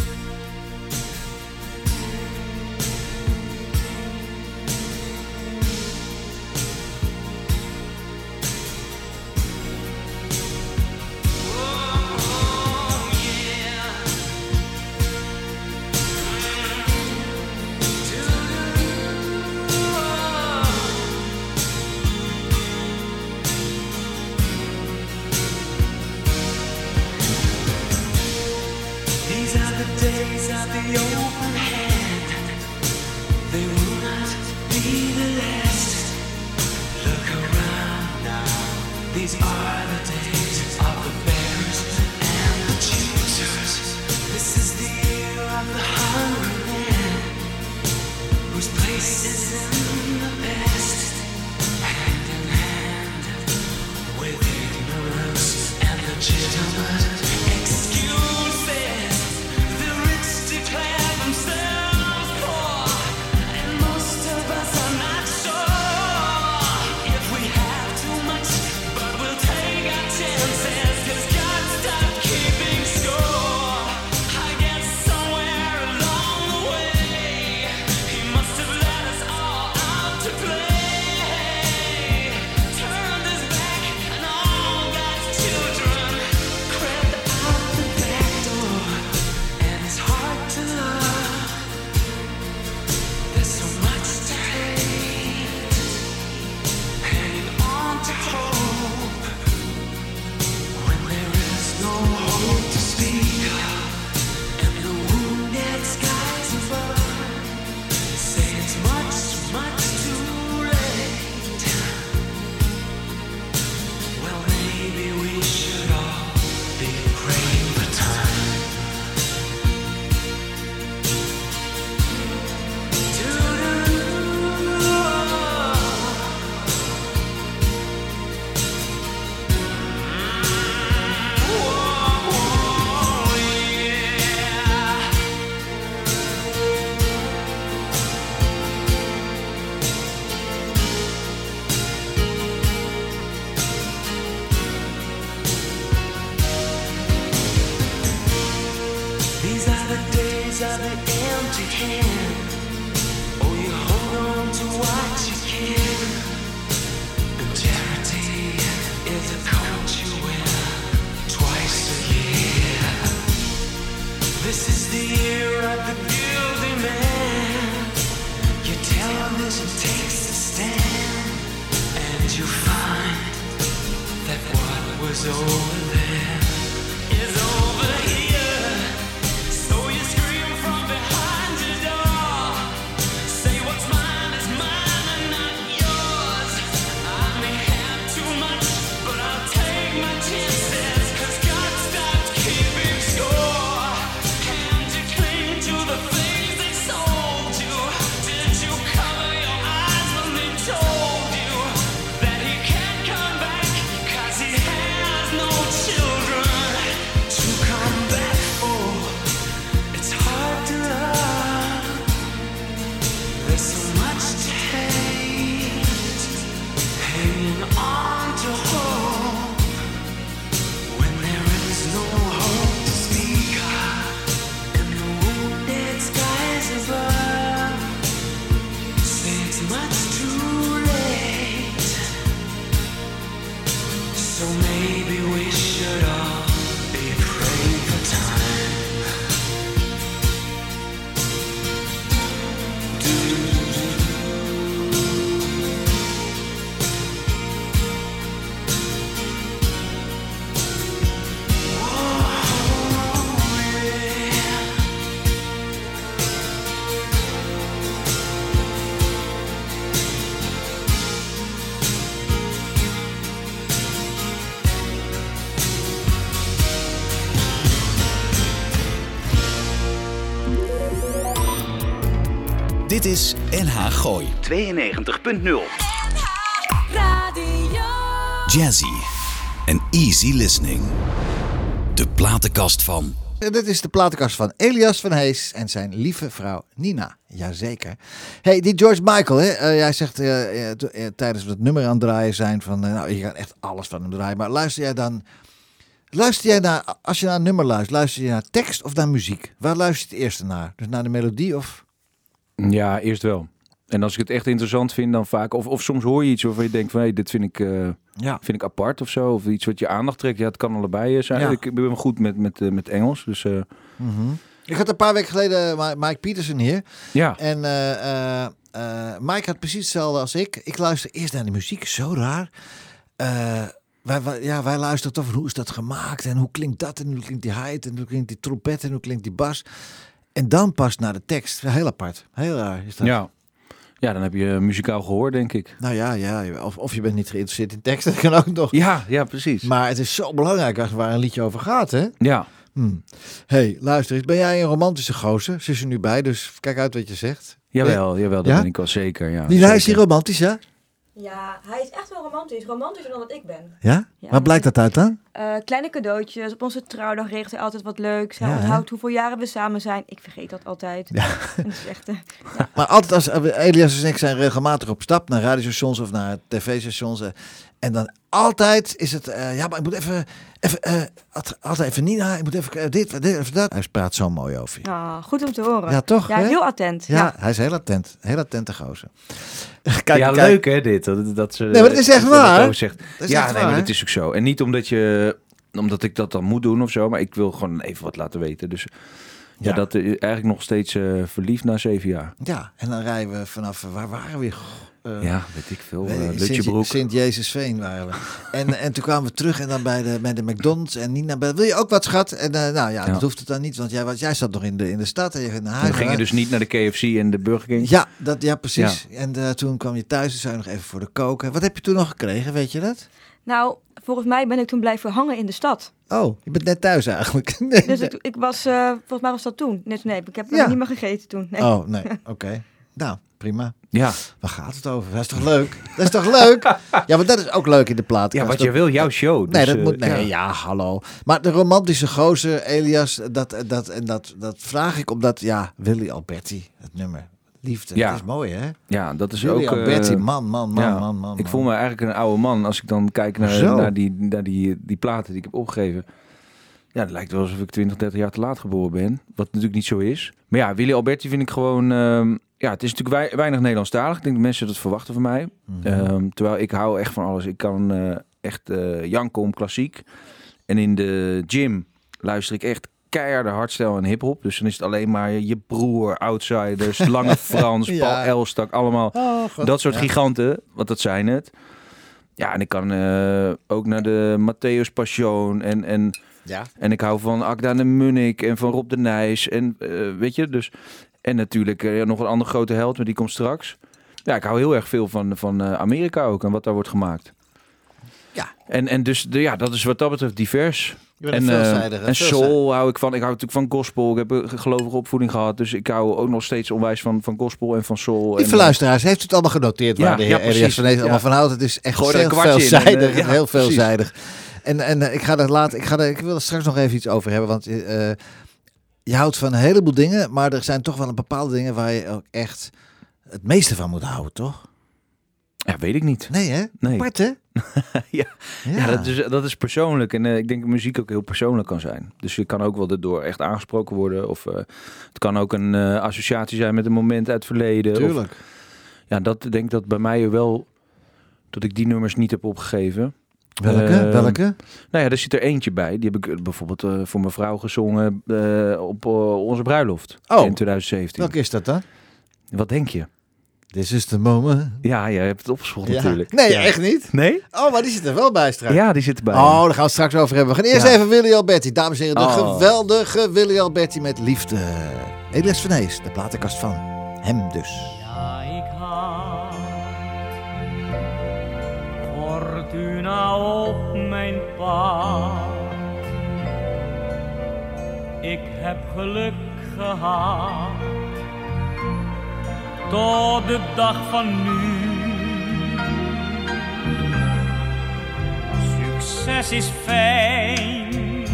92.0 Radio. Jazzy en easy listening. De platenkast van En dit is de platenkast van Elias van Hees en zijn lieve vrouw Nina. Jazeker. Hey, die George Michael, hè? eh, jij zegt eh, eh, tijdens we het nummer aan het draaien zijn van, nou, je gaat echt alles van hem draaien. Maar luister jij dan, luister jij naar, als je naar een nummer luistert, luister je naar tekst of naar muziek? Waar luister je het eerste naar? Dus naar de melodie of? Ja, eerst wel. En als ik het echt interessant vind, dan vaak... Of, of soms hoor je iets waarvan je denkt van... Hé, dit vind ik, eh, Ja. vind ik apart of zo. Of iets wat je aandacht trekt. Ja, het kan allebei eh, zijn. Ja. Ik ben goed met, met, eh, met Engels. Dus eh, Ik had een paar weken geleden Mike Peterson hier. ja. En Mike had precies hetzelfde als ik. Ik luister eerst naar de muziek, zo raar. Wij, wij- ja, wij luisteren toch van hoe is dat gemaakt en hoe klinkt dat en hoe klinkt die hi en hoe klinkt die trompet en hoe klinkt die bas. En dan pas naar de tekst. Heel apart. Heel raar is dat. ja. Ja, dan heb je muzikaal gehoor, denk ik. Nou ja, ja of, of je bent niet geïnteresseerd in tekst, dat kan ook nog. Ja, ja, precies. Maar het is zo belangrijk als waar een liedje over gaat, hè? Ja. Hm. hey, luister eens. Ben jij een romantische gozer? Ze is er nu bij, dus kijk uit wat je zegt. Jawel, jawel, dat Ja? ben ik wel zeker. Ja, Nina, is hij zeker. romantisch, ja? Ja, hij is echt wel romantisch. Romantischer dan wat ik ben. Ja? Ja. Waar blijkt dat uit dan? Eh, kleine cadeautjes. Op onze trouwdag regelt hij altijd wat leuks. Hij Ja, hè? onthoudt hoeveel jaren we samen zijn. Ik vergeet dat altijd. Ja. Dat is echt, eh, Maar altijd als eh, Elias en ik zijn regelmatig op stap naar radiostations of naar tv-stations. Eh, En dan altijd is het, eh, ja, maar ik moet even, even eh, at- altijd even Nina, ik moet even eh, dit, dit, even dat. Hij praat zo mooi over je. ah, goed om te horen. Ja, toch, Ja, hè? heel attent. Ja, Ja. hij is heel attent, heel attente gozer. Kijk, ja, kijk. leuk hè, dit. Dat, dat ze, Nee, maar het is echt dat waar. Zegt. Dat is ja, echt nee, waar, maar dat is ook zo. En niet omdat je omdat ik dat dan moet doen of zo, maar ik wil gewoon even wat laten weten. Dus ja, Ja. dat eh, eigenlijk nog steeds eh, verliefd na zeven jaar. Ja, en dan rijden we vanaf, eh, waar waren we? Eh, ja, weet ik veel. Uh, ik, Lutjebroek. Sint, waren we. En, en toen kwamen we terug en dan bij de, bij de McDonald's. En Nina, belde, wil je ook wat, schat? En eh, nou ja, Ja. dat hoeft het dan niet, want jij, was, jij zat nog in de, in de stad en je ging naar En huis. dan ging je dus niet naar de KFC en de Burger King. Ja, dat, ja precies. En eh, toen kwam je thuis en zei je nog even voor de koken. Wat heb je toen nog gekregen, weet je dat? Nou, volgens mij ben ik toen blijven hangen in de stad. Oh, je bent net thuis eigenlijk. Nee, Dus ik, ik was, eh, volgens mij was dat toen. Nee, nee ik heb Ja. niet meer gegeten toen. Nee. Oh, nee, oké. Nou, prima. Ja. Waar gaat het over? Dat is toch leuk? Dat is toch leuk? Ja, maar dat is ook leuk in de plaat. ja, wat je wil, jouw show. Nee, Dus, dat eh, moet. Nee, ja. ja. hallo. Maar de romantische gozer, Elias, dat, dat, en dat, dat vraag ik omdat, ja, Willy Alberti, het nummer. Liefde, Ja. dat is mooi, hè? Ja, dat is Willy ook... eh, Alberti, man, man, man, ja, man, man. Ik man. voel me eigenlijk een oude man als ik dan kijk naar, naar, die, naar die, die platen die ik heb opgegeven. Ja, het lijkt wel alsof ik 20, 30 jaar te laat geboren ben. Wat natuurlijk niet zo is. Maar ja, Willy Alberti vind ik gewoon... ehm, ja, het is natuurlijk wei- weinig Nederlandstalig. Ik denk dat mensen dat verwachten van mij. Mhm. Ehm, terwijl ik hou echt van alles. Ik kan eh, echt janken om klassiek. En in de gym luister ik echt keiharde hardstyle en hiphop. Dus dan is het alleen maar je broer, outsiders, Lange Frans, Ja. Paul Elstak, allemaal Oh, dat soort Ja. giganten. Want dat zijn het. Ja, en ik kan eh, ook naar de Matthäus Passion en, en Ja. en ik hou van Akda de Munnik en van Rob de Nijs. En weet je, dus. En natuurlijk eh, nog een andere grote held, maar die komt straks. Ja, ik hou heel erg veel van, van eh, Amerika ook en wat daar wordt gemaakt. Ja. En, en dus de, ja, dat is wat dat betreft divers. Je bent En, veelzijdige. en soul hou ik van. Ik hou natuurlijk van gospel. Ik heb een gelovige opvoeding gehad. Dus ik hou ook nog steeds onwijs van, van gospel en van soul. Lieve en, eh, luisteraars, heeft u het allemaal genoteerd Ja, waar de ja, heer precies. van Ees allemaal Ja. van houdt? Het is echt Gooi heel en, veelzijdig. ja, heel precies. veelzijdig. En, en ik ga er later, ik, ga er, ik wil er straks nog even iets over hebben, want je houdt van een heleboel dingen, maar er zijn toch wel een bepaalde dingen waar je ook echt het meeste van moet houden, toch? Ja, weet ik niet. Nee, hè? Nee. Apart, hè? Ja. Ja, dat, is, dat is persoonlijk. En eh, ik denk dat muziek ook heel persoonlijk kan zijn. Dus je kan ook wel erdoor echt aangesproken worden. Of eh, het kan ook een eh, associatie zijn met een moment uit het verleden. Of, Tuurlijk. ja, dat denk ik dat bij mij wel... Dat ik die nummers niet heb opgegeven. Welke? Eh, Welke? Nou ja, er zit er eentje bij. Die heb ik eh, bijvoorbeeld eh, voor mijn vrouw gezongen eh, op onze bruiloft Oh. in 2017. Welke is dat dan? Wat denk je? This is the moment. Ja, je hebt het Ja. natuurlijk. Nee, Ja. echt niet. Nee? Oh, maar die zit er wel bij straks. Ja, die zit erbij. Oh, daar gaan we het straks over hebben. We gaan eerst Ja. even Willy Alberti. Dames en heren, de Oh. geweldige Willy Alberti met liefde. Elias van de platenkast van hem dus. Fortuna op mijn pad. Ik heb geluk gehad tot de dag van nu. Succes is fijn,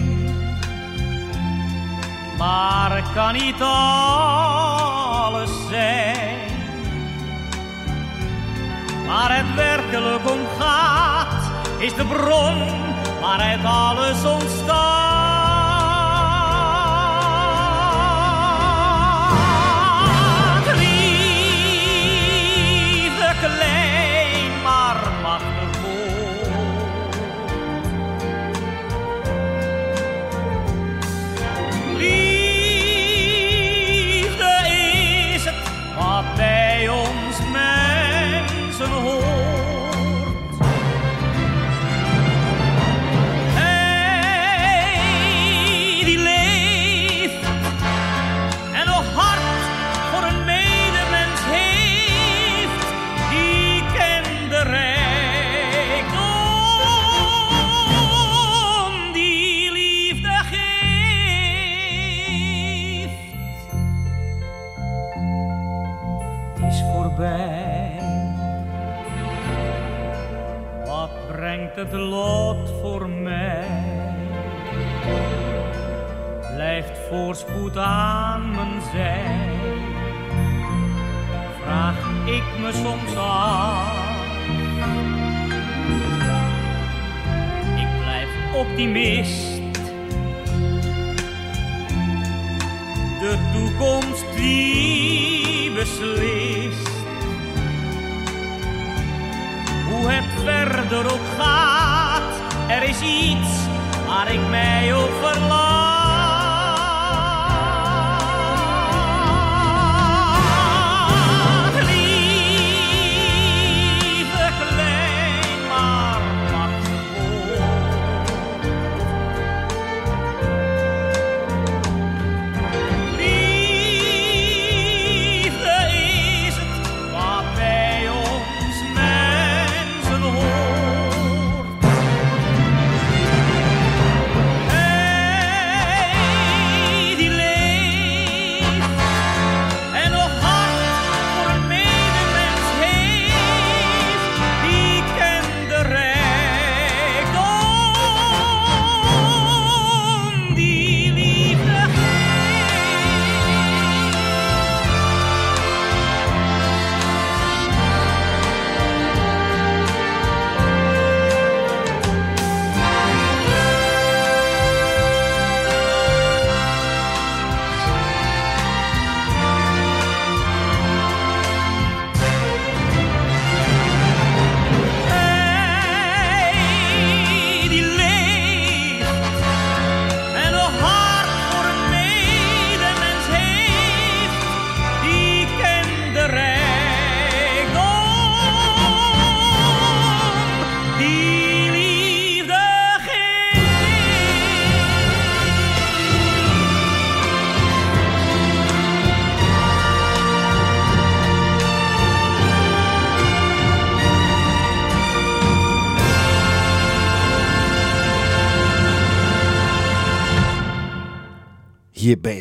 maar kan niet alles zijn. Waar het werkelijk om gaat, is de bron waaruit alles ontstaat.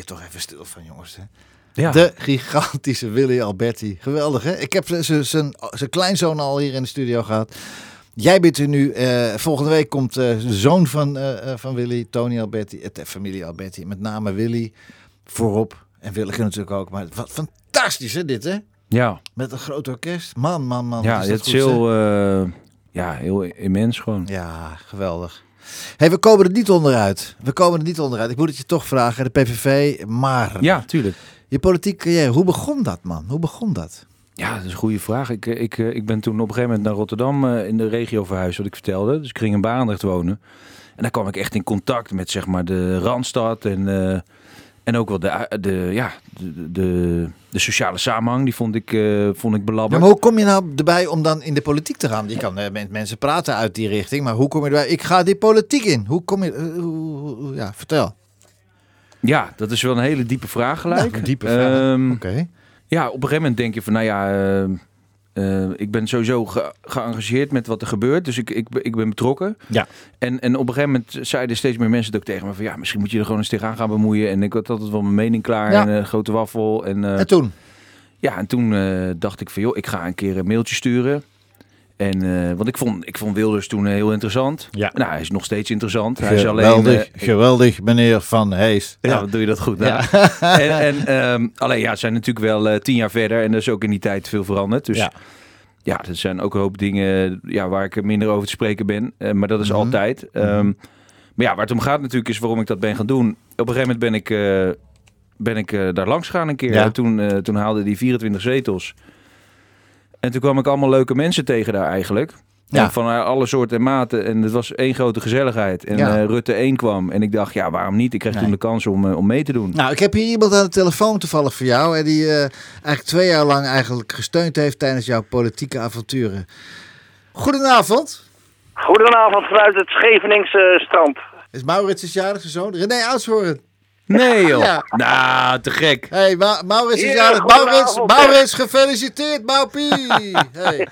Hier toch even stil van, jongens. Hè? Ja. De gigantische Willy Alberti. Geweldig, hè? Ik heb zijn zijn kleinzoon al hier in de studio gehad. Jij bent er nu. eh, volgende week komt eh, de zoon van, eh, van Willy, Tony Alberti. Het familie Alberti. Met name Willy voorop. En Willeke natuurlijk ook. Maar wat fantastisch, hè, dit, hè? Ja, Met een groot orkest. Man, man, man. ja het is heel, ja, heel immens gewoon. Ja, geweldig. Hey, we komen er niet onderuit. We komen er niet onderuit. Ik moet het je toch vragen, de PVV. Maar Ja, tuurlijk. je politieke carrière, hoe begon dat, man? Hoe begon dat? Ja, dat is een goede vraag. Ik, eh, ik, eh, ik ben toen op een gegeven moment naar Rotterdam eh, in de regio verhuisd, wat ik vertelde. Dus ik ging in Barendrecht wonen. En daar kwam ik echt in contact met zeg maar de Randstad en, eh, en ook wel de, de, ja, de, de, de sociale samenhang. Die vond ik, eh, vond ik Ja, belabberd. maar hoe kom je nou erbij om dan in de politiek te gaan? Je kan eh, met mensen praten uit die richting, maar hoe kom je erbij? Ik ga die politiek in. Hoe kom je... eh, ja, vertel. Ja, dat is wel een hele diepe vraag gelijk. Nou, een diepe vraag. Ehm, Oké. Ja, op een gegeven moment denk je van, nou ja, eh, ik ben sowieso ge- geëngageerd met wat er gebeurt. Dus ik, ik, ben- ik ben betrokken. Ja. En, en op een gegeven moment zeiden steeds meer mensen het ook tegen me van, ja, misschien moet je er gewoon eens tegenaan gaan bemoeien. En ik had altijd wel mijn mening klaar Ja. en eh, grote waffel. En, eh, En toen? ja, en toen dacht ik van, joh, ik ga een keer een mailtje sturen. En, eh, want ik vond, ik vond Wilders toen eh, heel interessant. Ja. Nou, hij is nog steeds interessant. Hij is alleen... Geweldig, eh, geweldig, meneer Van Hees. ja, doe je dat goed. hè? En, en ehm, alleen ja, ze zijn natuurlijk wel eh, tien jaar verder en er is ook in die tijd veel veranderd. Dus Ja. ja, er zijn ook een hoop dingen ja, waar ik minder over te spreken ben. Maar dat is Mhm. altijd. Ehm, maar ja, waar het om gaat natuurlijk is waarom ik dat ben gaan doen. Op een gegeven moment ben ik, eh, ben ik daar langs gegaan een keer. Ja. En toen, eh, toen haalde die 24 zetels. En toen kwam ik allemaal leuke mensen tegen daar eigenlijk. Ja. Van alle soorten en maten. En het was één grote gezelligheid. En Ja. eh, Rutte 1 kwam. En ik dacht, ja, waarom niet? Ik kreeg Nee. toen de kans om, eh, om mee te doen. Nou, ik heb hier iemand aan de telefoon toevallig voor jou. En die eh, eigenlijk twee jaar lang eigenlijk gesteund heeft tijdens jouw politieke avonturen. Goedenavond. Goedenavond vanuit het Scheveningse strand. Is Maurits is jarig, zijn zoon? René Oudshoorn. Nee joh. Ja. Nou, te gek. Hey, Ma Maurits is jarig. Maurits. Maurits, gefeliciteerd, Maupie. Hey,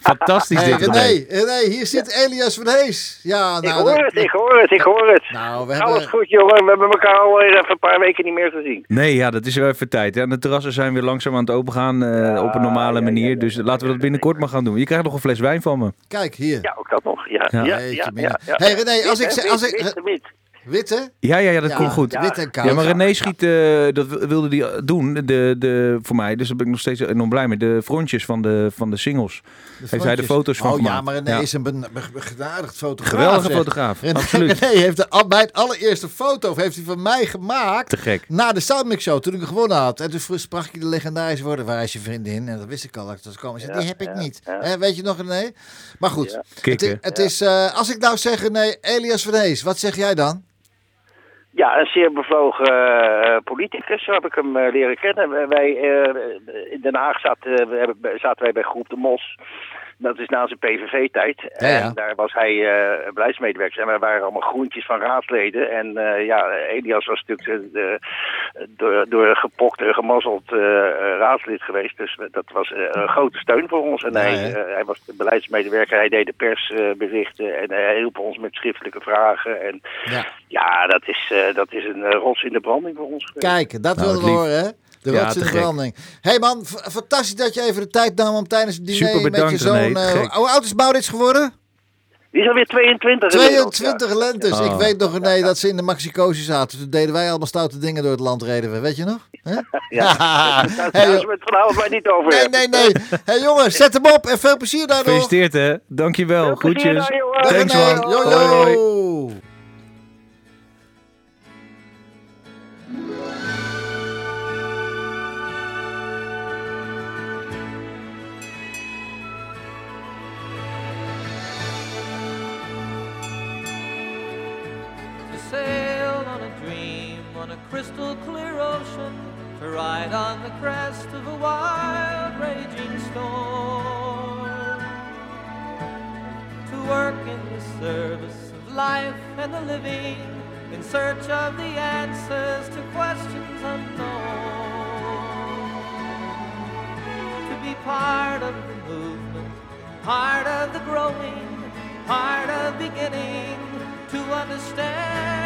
Fantastisch hey dit. René, René, hier zit Elias van Hees. Ja, Ik nou, hoor dat- het, ik hoor het, ik hoor het. nou we Alles hebben... goed jongen, we hebben elkaar alweer even een paar weken niet meer gezien. Nee, ja, dat is wel even tijd. Ja, de terrassen zijn weer langzaam aan het opengaan eh, op een normale ja, manier. ja, ja. Dus laten we dat binnenkort maar gaan doen. Je krijgt nog een fles wijn van me. Kijk, hier. Ja, ook dat nog. Ja, Ja. ja. Hey, René, als ik als ik- wit, wit. Wit, hè? Ja, ja, ja, dat Ja, komt goed. Wit en koud. Ja, maar René schiet, eh, dat wilde hij doen de, de, voor mij. Dus daar ben ik nog steeds enorm blij mee. De frontjes van de, van de singles. Heeft hij de foto's van Oh ja, gemaakt. maar René Ja. is een begenadigd fotograaf. Geweldige zeg. fotograaf, René, absoluut. René heeft de, al- mijn allereerste foto heeft hij van mij gemaakt. Te gek. Na de Soundmix Show, toen ik gewonnen had. En toen vroeg- sprak je de legendarische woorden. Waar is je vriendin? En dat wist ik al. Dat ik was komen. Ik zei, die heb ik niet. Hè, weet je nog, René? Maar goed. Het, het is, eh, als ik nou zeg, René, Elias van Hees. Wat zeg jij dan? Ja, een zeer bevlogen eh, politicus, zo heb ik hem eh, leren kennen. Wij- eh, in Den Haag zaten, zaten wij bij Groep de Mos. Dat is na zijn PVV-tijd. Ja, ja. En daar was hij eh beleidsmedewerker. En wij waren allemaal groentjes van raadsleden. En eh, ja, Elias was natuurlijk eh, door, door gepokt en gemazzeld raadslid geweest. Dus dat was een grote steun voor ons. En Ja, hij, hij was de beleidsmedewerker. Hij deed de persberichten. en hij hielp ons met schriftelijke vragen. En Ja. ja, dat is, eh, dat is een rots in de branding voor ons geweest. Kijk, dat Nou, willen we horen, hè? De Ja, rots in de branding. hey man, fantastisch dat je even de tijd nam om tijdens het diner Super met je zoon... Eh, hoe oud is Maurits geworden? Die is alweer 22. inmiddels, 22 lentes. Oh. Ik weet nog, René, dat ze in de Maxicosi zaten. Toen deden wij allemaal stoute dingen door het land, reden we. Weet je nog? Hè? Ja. Ja. Daar Hey, het vanavond maar niet over nee, nee, nee. hey, jongens, zet hem op en veel plezier daar nog. Gefeliciteerd hè. Dankjewel. Jongen. Dag, Thanks man. Yo, Hoi, hoi. Crystal clear ocean, to ride on the crest of a wild raging storm, to work in the service of life and the living, in search of the answers to questions unknown, to be part of the movement, part of the growing, part of beginning to understand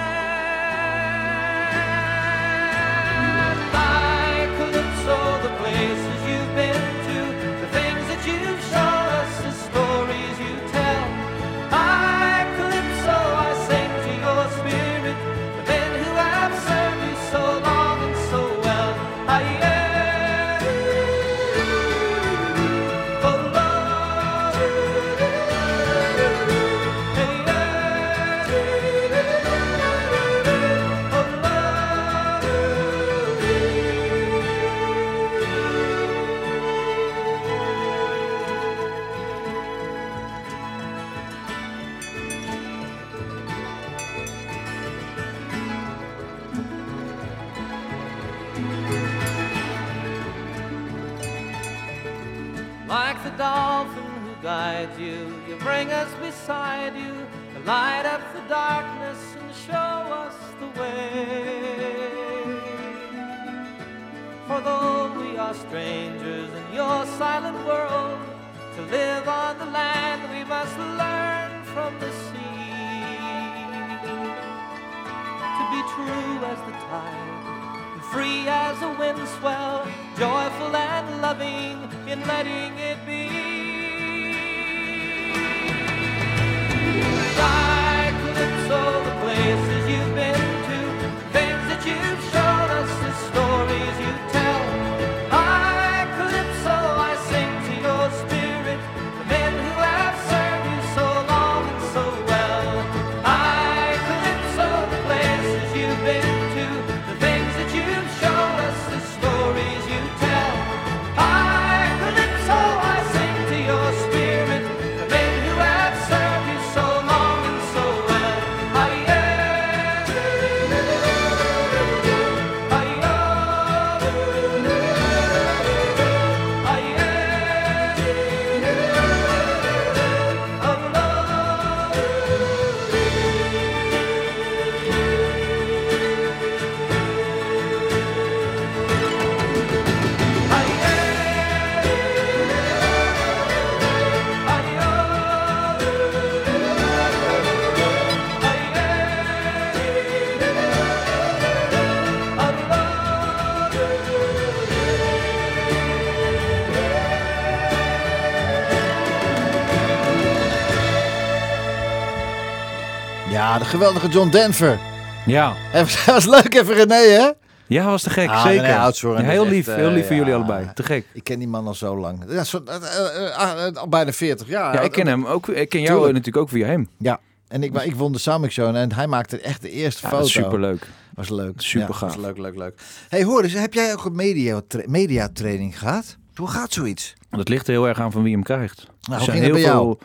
geweldige John Denver. Ja, Dat was leuk even René, hè? ja was te gek, Ah, zeker. René Oudshoorn, Ja, dat heel lief, echt, heel lief eh, voor jullie allebei. Te gek. Ik ken die man al zo lang. Ja, zo, eh, eh, al bijna 40 jaar. Ja, ik ken hem ook. Ik ken jou Tuurlijk. natuurlijk ook via hem. Ja, en ik, ik won de Summit Show en hij maakte echt de eerste Ja, foto. dat superleuk. Was leuk. Super gaaf. Was leuk, leuk, leuk. Hey, hoor eens, heb jij ook een media, mediatraining gehad? Hoe gaat zoiets? Dat ligt er heel erg aan van wie hem krijgt. Nou, Er zijn bij jou?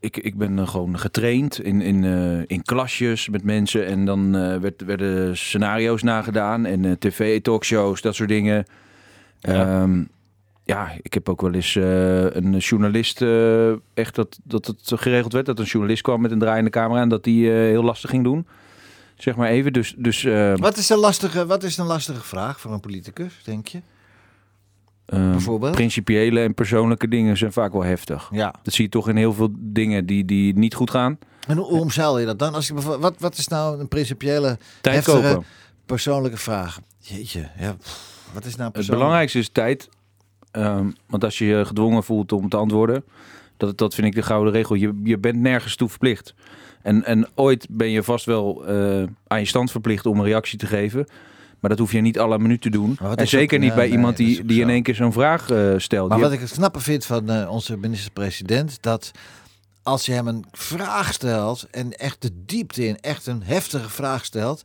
Ik, ik ben eh, gewoon getraind in, in, eh, in klasjes met mensen. En dan eh, werd, werden scenario's nagedaan. En tv-talkshows, dat soort dingen. Ja. Ja. ja, ik heb ook wel eens een journalist... echt dat, dat het geregeld werd. Dat een journalist kwam met een draaiende camera. En dat die heel lastig ging doen. Zeg maar even. Dus, dus eh, Wat is, een lastige, wat is een lastige vraag voor een politicus, denk je? Eh, Bijvoorbeeld? principiële en persoonlijke dingen zijn vaak wel heftig. Ja. Dat zie je toch in heel veel dingen die, die niet goed gaan. En hoe, omzeil je dat dan? Als je wat, wat is nou een principiële, Tijd heftige, kopen. persoonlijke vraag? Jeetje, ja, pff, wat is nou Het belangrijkste is tijd. Ehm, want als je je gedwongen voelt om te antwoorden, dat, dat vind ik de gouden regel. Je, je bent nergens toe verplicht. En, en ooit ben je vast wel eh, aan je stand verplicht om een reactie te geven. Maar dat hoef je niet alle minuut te doen. En zeker ook- niet bij nee, iemand die, die in één keer zo'n vraag eh, stelt. Maar wat ik het knappe vind van eh, onze minister-president, dat als je hem een vraag stelt en echt de diepte in, echt een heftige vraag stelt,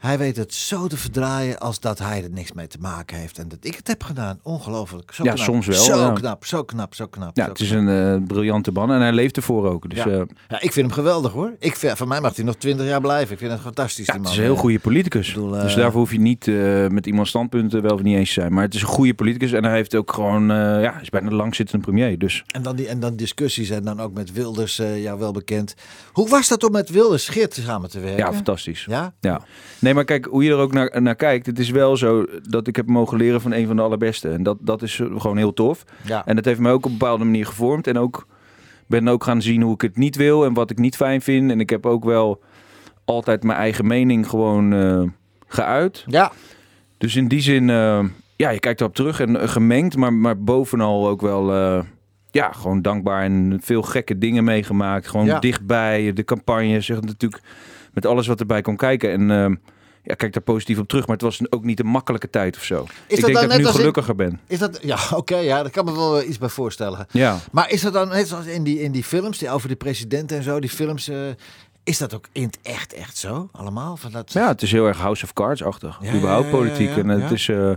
hij weet het zo te verdraaien als dat hij er niks mee te maken heeft en dat ik het heb gedaan. Ongelooflijk. Zo Ja, knap. zo wel, Zo ja. knap, zo knap, zo knap. ja, zo het is een eh, briljante man en hij leeft ervoor ook. Dus Ja. eh, Ja, ik vind hem geweldig hoor. Ik, vind- van mij mag hij nog twintig jaar blijven. Ik vind het fantastisch. Ja, die het man. is een heel goede politicus. Bedoel, eh, dus daarvoor hoef je niet met iemands standpunten wel of niet eens te zijn. Maar het is een goede politicus en hij heeft ook gewoon, ja, is bijna langzittende premier. Dus En dan, die, en dan discussies en dan ook met Wilders, jou wel bekend. Hoe was dat om met Wilders Geert samen te werken? ja, fantastisch. Ja? Ja. Nee, maar kijk, hoe je er ook naar, naar kijkt. Het is wel zo dat ik heb mogen leren van een van de allerbeste. En dat, dat is gewoon heel tof. Ja. En dat heeft mij ook op een bepaalde manier gevormd. En ook ben ook gaan zien hoe ik het niet wil en wat ik niet fijn vind. En ik heb ook wel altijd mijn eigen mening gewoon eh, geuit. Ja. Dus in die zin, eh, ja, je kijkt erop terug en eh, gemengd, maar, maar bovenal ook wel, ja, gewoon dankbaar en veel gekke dingen meegemaakt. Gewoon Ja. dichtbij, de campagne, zeg natuurlijk, met alles wat erbij kon kijken. En ja, kijk daar positief op terug, maar het was ook niet een makkelijke tijd of zo. ik dat denk dan dat ik nu in- gelukkiger ben. Is dat, ja, oké, ja, daar kan me wel iets bij voorstellen. Ja. Maar is dat dan net zoals in die, in die films, die over de president en zo, die films, eh, is dat ook in het echt, echt zo? Allemaal? Van dat... ja, het is heel erg House of Cards-achtig. Ja, überhaupt ja, ja, ja, politiek. en het, is, eh,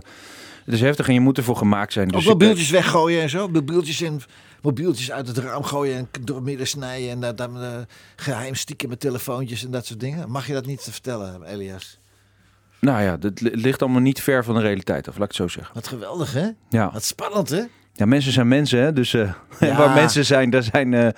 het is heftig en je moet ervoor gemaakt zijn. Dus ook ik- mobieltjes weggooien en zo? Mobieltjes, in, mobieltjes uit het raam gooien en door midden snijden en eh, geheim stiekem met telefoontjes en dat soort dingen. Mag je dat niet vertellen, Elias? Nou ja, het li- ligt allemaal niet ver van de realiteit af, laat ik het zo zeggen. Wat geweldig, hè? Ja. Wat spannend, hè? Ja, mensen zijn mensen, hè? dus eh, Ja. waar mensen zijn, daar zijn, eh,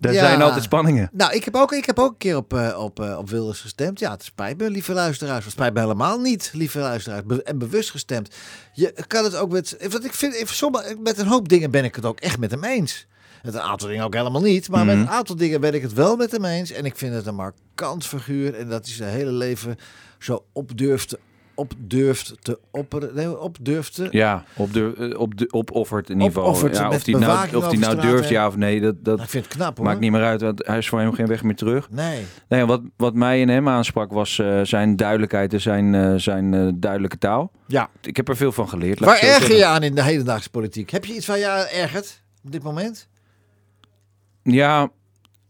daar Ja. zijn altijd spanningen. Nou, ik heb ook, ik heb ook een keer op, eh, op, op Wilders gestemd. Ja, het spijt me, lieve luisteraars. Het spijt me helemaal niet, lieve luisteraars. Be- en bewust gestemd. Je kan het ook met... Want ik vind, sommige, met een hoop dingen ben ik het ook echt met hem eens. Met een aantal dingen ook helemaal niet. Maar met Mhm. een aantal dingen ben ik het wel met hem eens. En ik vind het een markant figuur. En dat hij zijn hele leven zo op durft, op durft te opperen. Nee, op durft te... Ja, op de, eh, op de, opoffert. Opoffert Ja, met of die nou, of die nou durft, ja of nee, dat, dat Nou, ik vind knap hoor. maakt niet meer uit, want hij is voor hem geen weg meer terug. Nee. Nee, wat, wat mij in hem aansprak was eh, zijn duidelijkheid en zijn, eh, zijn duidelijke taal. Ja. Ik heb er veel van geleerd. Waar erger je aan in de hedendaagse politiek? Heb je iets waar je aan ergert op dit moment? Ja,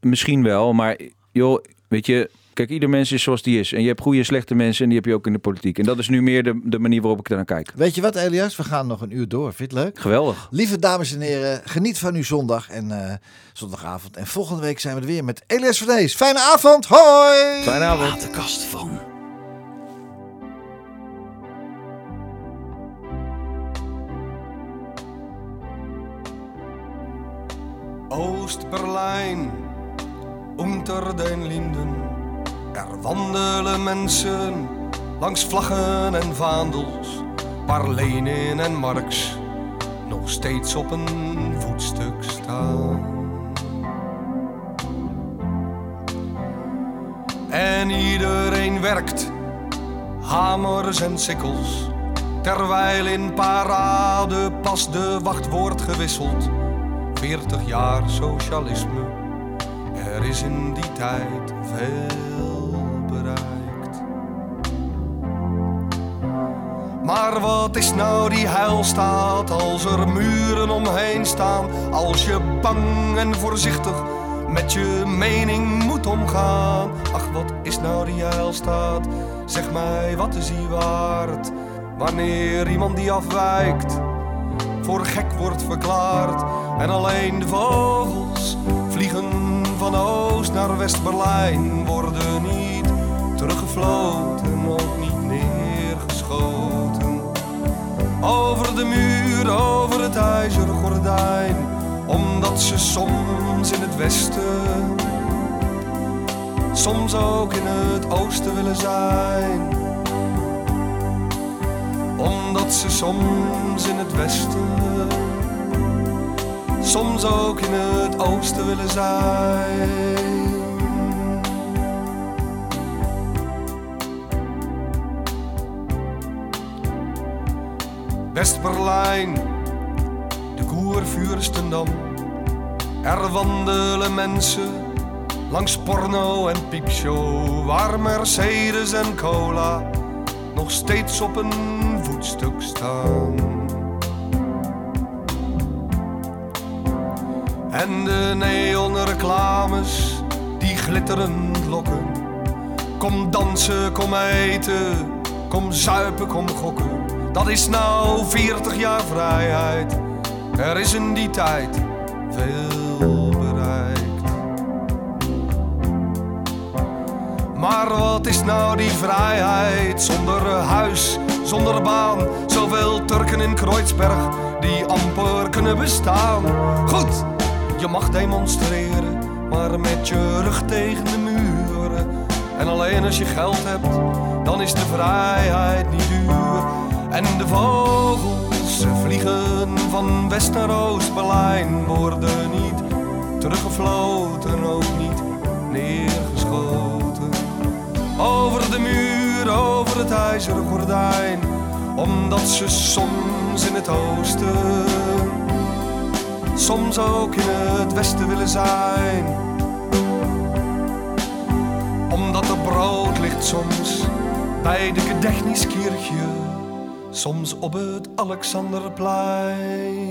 misschien wel, maar joh, weet je, kijk, ieder mens is zoals die is. En je hebt goede en slechte mensen en die heb je ook in de politiek. En dat is nu meer de, de manier waarop ik er naar kijk. Weet je wat, Elias? We gaan nog een uur door. Vind je het leuk? Geweldig. Lieve dames en heren, geniet van uw zondag en eh, zondagavond. En volgende week zijn we er weer met Elias van Dees. Fijne avond, hoi! Fijne avond. Platenkast van. Oost-Berlijn, unter den Linden. Er wandelen mensen langs vlaggen en vaandels, waar Lenin en Marx nog steeds op een voetstuk staan. En iedereen werkt, hamers en sikkels, terwijl in parade pas de wacht wordt gewisseld. 40 jaar socialisme, er is in die tijd veel Maar wat is nou die heilstaat als er muren omheen staan? Als je bang en voorzichtig met je mening moet omgaan. Ach, wat is nou die heilstaat? Zeg mij, wat is die waard? Wanneer iemand die afwijkt voor gek wordt verklaard. En alleen de vogels vliegen van Oost naar West-Berlijn. Worden niet teruggefloten, Over de muur, over het ijzeren gordijn. Omdat ze soms in het westen, soms ook in het oosten willen zijn omdat ze soms in het westen, soms ook in het oosten willen zijn. West-Berlijn, de Koervuurstendam. Er wandelen mensen langs porno en piepshow, waar Mercedes en cola nog steeds op een voetstuk staan. En de neonreclames die glitterend lokken. Kom dansen, kom eten, kom zuipen, kom gokken. Dat is nou 40 jaar vrijheid. Er is in die tijd veel bereikt. Maar wat is nou die vrijheid zonder huis, zonder baan? Zoveel Turken in Kreuzberg die amper kunnen bestaan. Goed, je mag demonstreren, maar met je rug tegen de muren. En alleen als je geld hebt, dan is de vrijheid niet duur. En de vogels, ze vliegen van West naar Oost-Berlijn, worden niet teruggefloten, ook niet neergeschoten. Over de muur, over het ijzeren gordijn, omdat ze soms in het oosten, soms ook in het westen willen zijn. Omdat er brood ligt soms bij de Gedechniskirche, soms op het Alexanderplein.